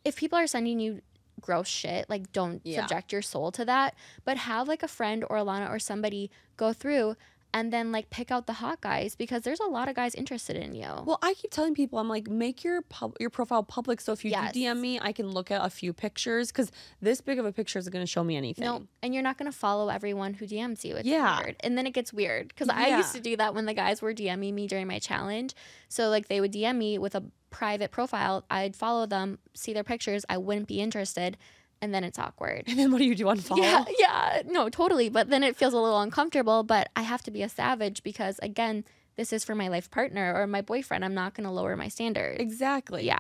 if people are sending you gross shit, like don't Yeah. subject your soul to that, but have like a friend or Alana or somebody go through and then like pick out the hot guys because there's a lot of guys interested in you. well, I keep telling people, I'm like, make your pub- your profile public. So if you Yes. DM me, I can look at a few pictures because this big of a picture isn't going to show me anything. no, and you're not gonna follow everyone who DMs you. It's Yeah. weird, and then it gets weird because I used to do that when the guys were DMing me during my challenge. So like they would DM me with a private profile, I'd follow them, see their pictures, I wouldn't be interested, and then it's awkward. And then what do you do? Unfollow? Yeah, yeah, no, totally. But then it feels a little uncomfortable. But I have to be a savage because again, this is for my life partner or my boyfriend. I'm not gonna lower my standards. Exactly. Yeah.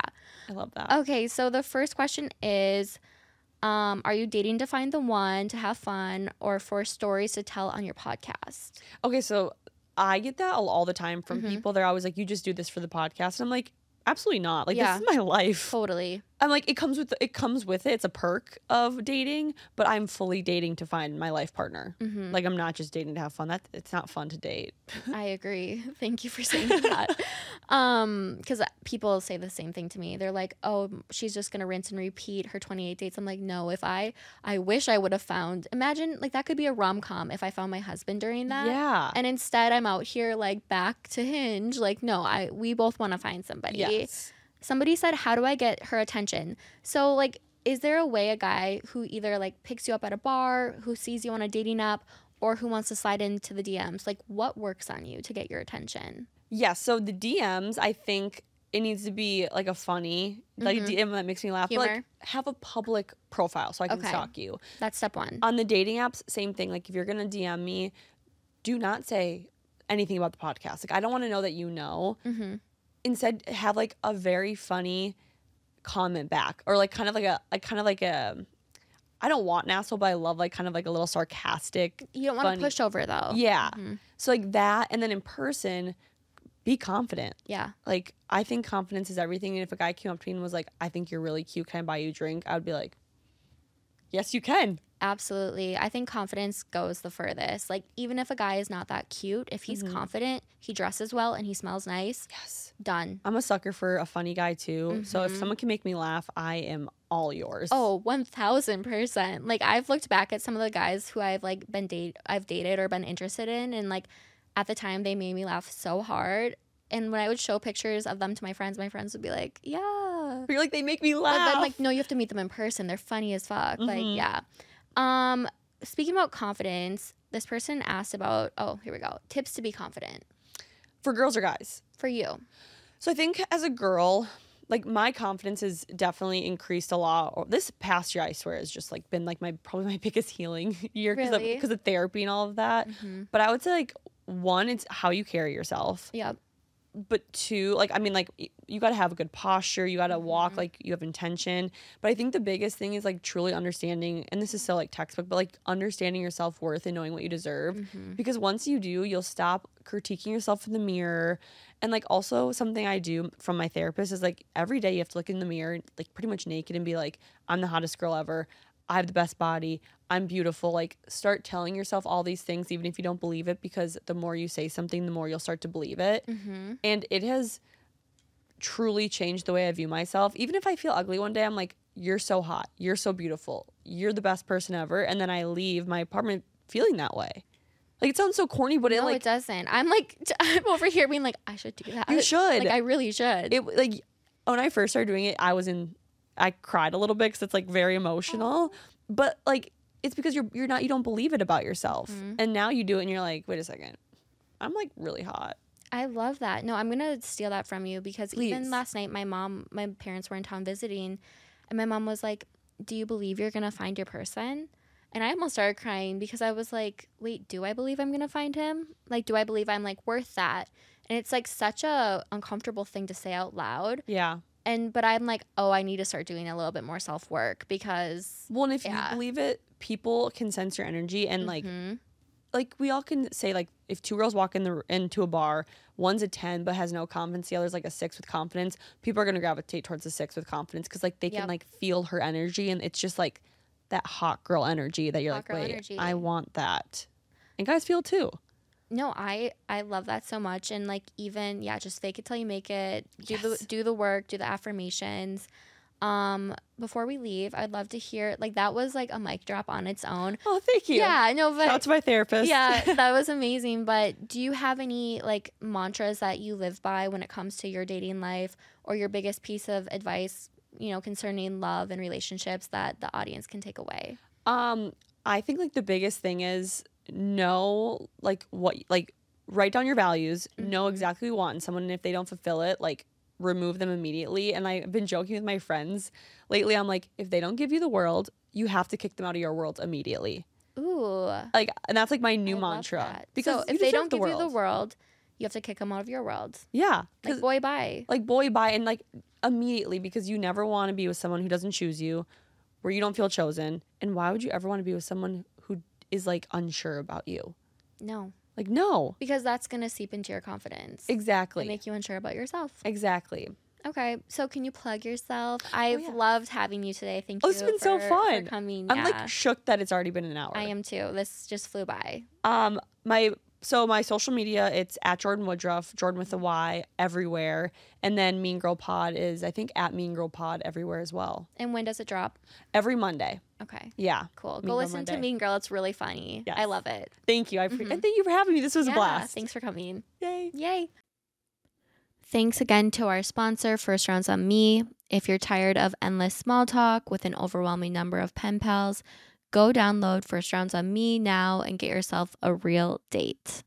I love that. Okay, so the first question is um, Are you dating to find the one, to have fun, or for stories to tell on your podcast? Okay, so I get that all, all the time from Mm-hmm. people. They're always like, "You just do this for the podcast." And I'm like, absolutely not. Like Yeah. this is my life. Totally. I'm like, it comes with it comes with it. It's a perk of dating, but I'm fully dating to find my life partner. Mm-hmm. Like I'm not just dating to have fun. That it's not fun to date. I agree. Thank you for saying that. um, because people say the same thing to me. They're like, "Oh, she's just gonna rinse and repeat her 28 dates." I'm like, "No. If I, I wish I would have found. Imagine like that could be a rom com if I found my husband during that. Yeah. And instead, I'm out here like back to Hinge. Like, no, I we both want to find somebody. yes. Somebody said, "How do I get her attention?" So like. Is there a way a guy who either like picks you up at a bar, who sees you on a dating app, or who wants to slide into the DMs, like what works on you to get your attention? Yeah. So the DMs, I think it needs to be like a funny, like Mhm. DM that makes me laugh. But like Humor. have a public profile so I can Okay. stalk you. That's step one. On the dating apps, same thing. Like if you're gonna DM me, do not say anything about the podcast. Like I don't want to know that you know. hmm Instead, have like a very funny comment back, or like kind of like a like kind of like a. I don't want an asshole, but I love like kind of like a little sarcastic. You don't want to push over though. Yeah. Mhm. So like that, and then in person, be confident. Yeah. Like I think confidence is everything. And if a guy came up to me and was like, "I think you're really cute. Can I buy you a drink?" I would be like, "Yes, you can." Absolutely. I think confidence goes the furthest. Like even if a guy is not that cute, if he's Mm-hmm. confident, he dresses well and he smells nice, Yes. done. I'm a sucker for a funny guy too. So if Mhm. someone can make me laugh, I am all yours. Oh, 1000%. Like I've looked back at some of the guys who I've like been date I've dated or been interested in and like at the time they made me laugh so hard and when I would show pictures of them to my friends, my friends would be like, "Yeah." You're like, they make me But laugh. then like, no, you have to meet them in person. They're funny as fuck. Like, Mhm. yeah. Um, speaking about confidence, this person asked about. Oh, here we go. Tips to be confident for girls or guys. for you. So I think as a girl, like my confidence has definitely increased a lot. This past year, I swear, has just like been like my probably my biggest healing year because Really? of, of therapy and all of that. Mhm. But I would say like one, it's how you carry yourself. Yep. But two, like I mean, like you got to have a good posture. You got to walk Mhm. like you have intention. But I think the biggest thing is like truly understanding, and this is so like textbook, but like understanding your self worth and knowing what you deserve Mhm. because once you do you'll stop critiquing yourself in the mirror and like also something i do from my therapist is like every day you have to look in the mirror like pretty much naked and be like i'm the hottest girl ever i have the best body i'm beautiful like start telling yourself all these things even if you don't believe it because the more you say something the more you'll start to believe it Mhm. and it has truly changed the way i view myself even if i feel ugly one day i'm like you're so hot you're so beautiful you're the best person ever and then i leave my apartment feeling that way like it sounds so corny but it no, like it doesn't. I'm like, I'm over here being like, I should do that. You should. Like, I really should. it like when I first started doing it, I was in, I cried a little bit because it's like very emotional, but like it's because you're you're not you don't believe it about yourself, Mhm. and now you do it and you're like, wait a second, I'm like really hot. I love that. No, I'm gonna steal that from you because Please. even last night, my mom, my parents were in town visiting, and my mom was like, "Do you believe you're gonna find your person?" And I almost started crying because I was like, "Wait, do I believe I'm gonna find him? Like, do I believe I'm like worth that?" And it's like such a uncomfortable thing to say out loud. Yeah. And but I'm like, "Oh, I need to start doing a little bit more self work because." Well, and if Yeah. you believe it, people can sense your energy, and like Mhm. like we all can say like if two girls walk in the into a bar, one's a ten but has no confidence, the other's like a six with confidence. People are gonna gravitate towards the six with confidence because like they can like feel her energy, and it's just like that hot girl energy that you're Hot like, wait, energy. I want that, and guys feel too. No, I I love that so much and like even yeah, just fake it till you make it. Do Yes. the do the work, do the affirmations. Um before we leave, I'd love to hear like that was like a mic drop on its own. Oh, thank you. Yeah, no, but to my therapist. yeah, that was amazing, but do you have any like mantras that you live by when it comes to your dating life or your biggest piece of advice, you know, concerning love and relationships that the audience can take away? Um, I think like the biggest thing is know like what like write down your values, know Mhm. exactly what you want in someone, and if they don't fulfill it, like remove them immediately. And I've been joking with my friends lately. I'm like, if they don't give you the world, you have to kick them out of your world immediately. Ooh. Like, and that's like my new I mantra. Because so if they don't give you the world, you have to kick them out of your world. yeah, Like boy bye. like boy bye and like immediately because you never want to be with someone who doesn't choose you where you don't feel chosen and why would you ever want to be with someone is like unsure about you No. like no Because that's gonna seep into your confidence. exactly And make you unsure about yourself. exactly Okay. So can you plug yourself? I've yeah. loved having you today. Thank you. Oh, you. it's been so fun. Coming. i'm yeah. like shook that it's already been an hour I am too. This just flew by. um my so my social media it's at Jordyn woodruff Jordyn with a y everywhere and then mean girl pod is i think at mean girl pod everywhere as well And when does it drop? every monday Okay. yeah Cool. Mean Go listen to. Mean Girl. It's really funny. I love it. thank you i pre- Mhm. and thank you for having me this was yeah, a blast Thanks for coming. yay Yay. Thanks again to our sponsor, First Rounds on Me. If you're tired of endless small talk with an overwhelming number of pen pals, go download First Rounds on Me now and get yourself a real date.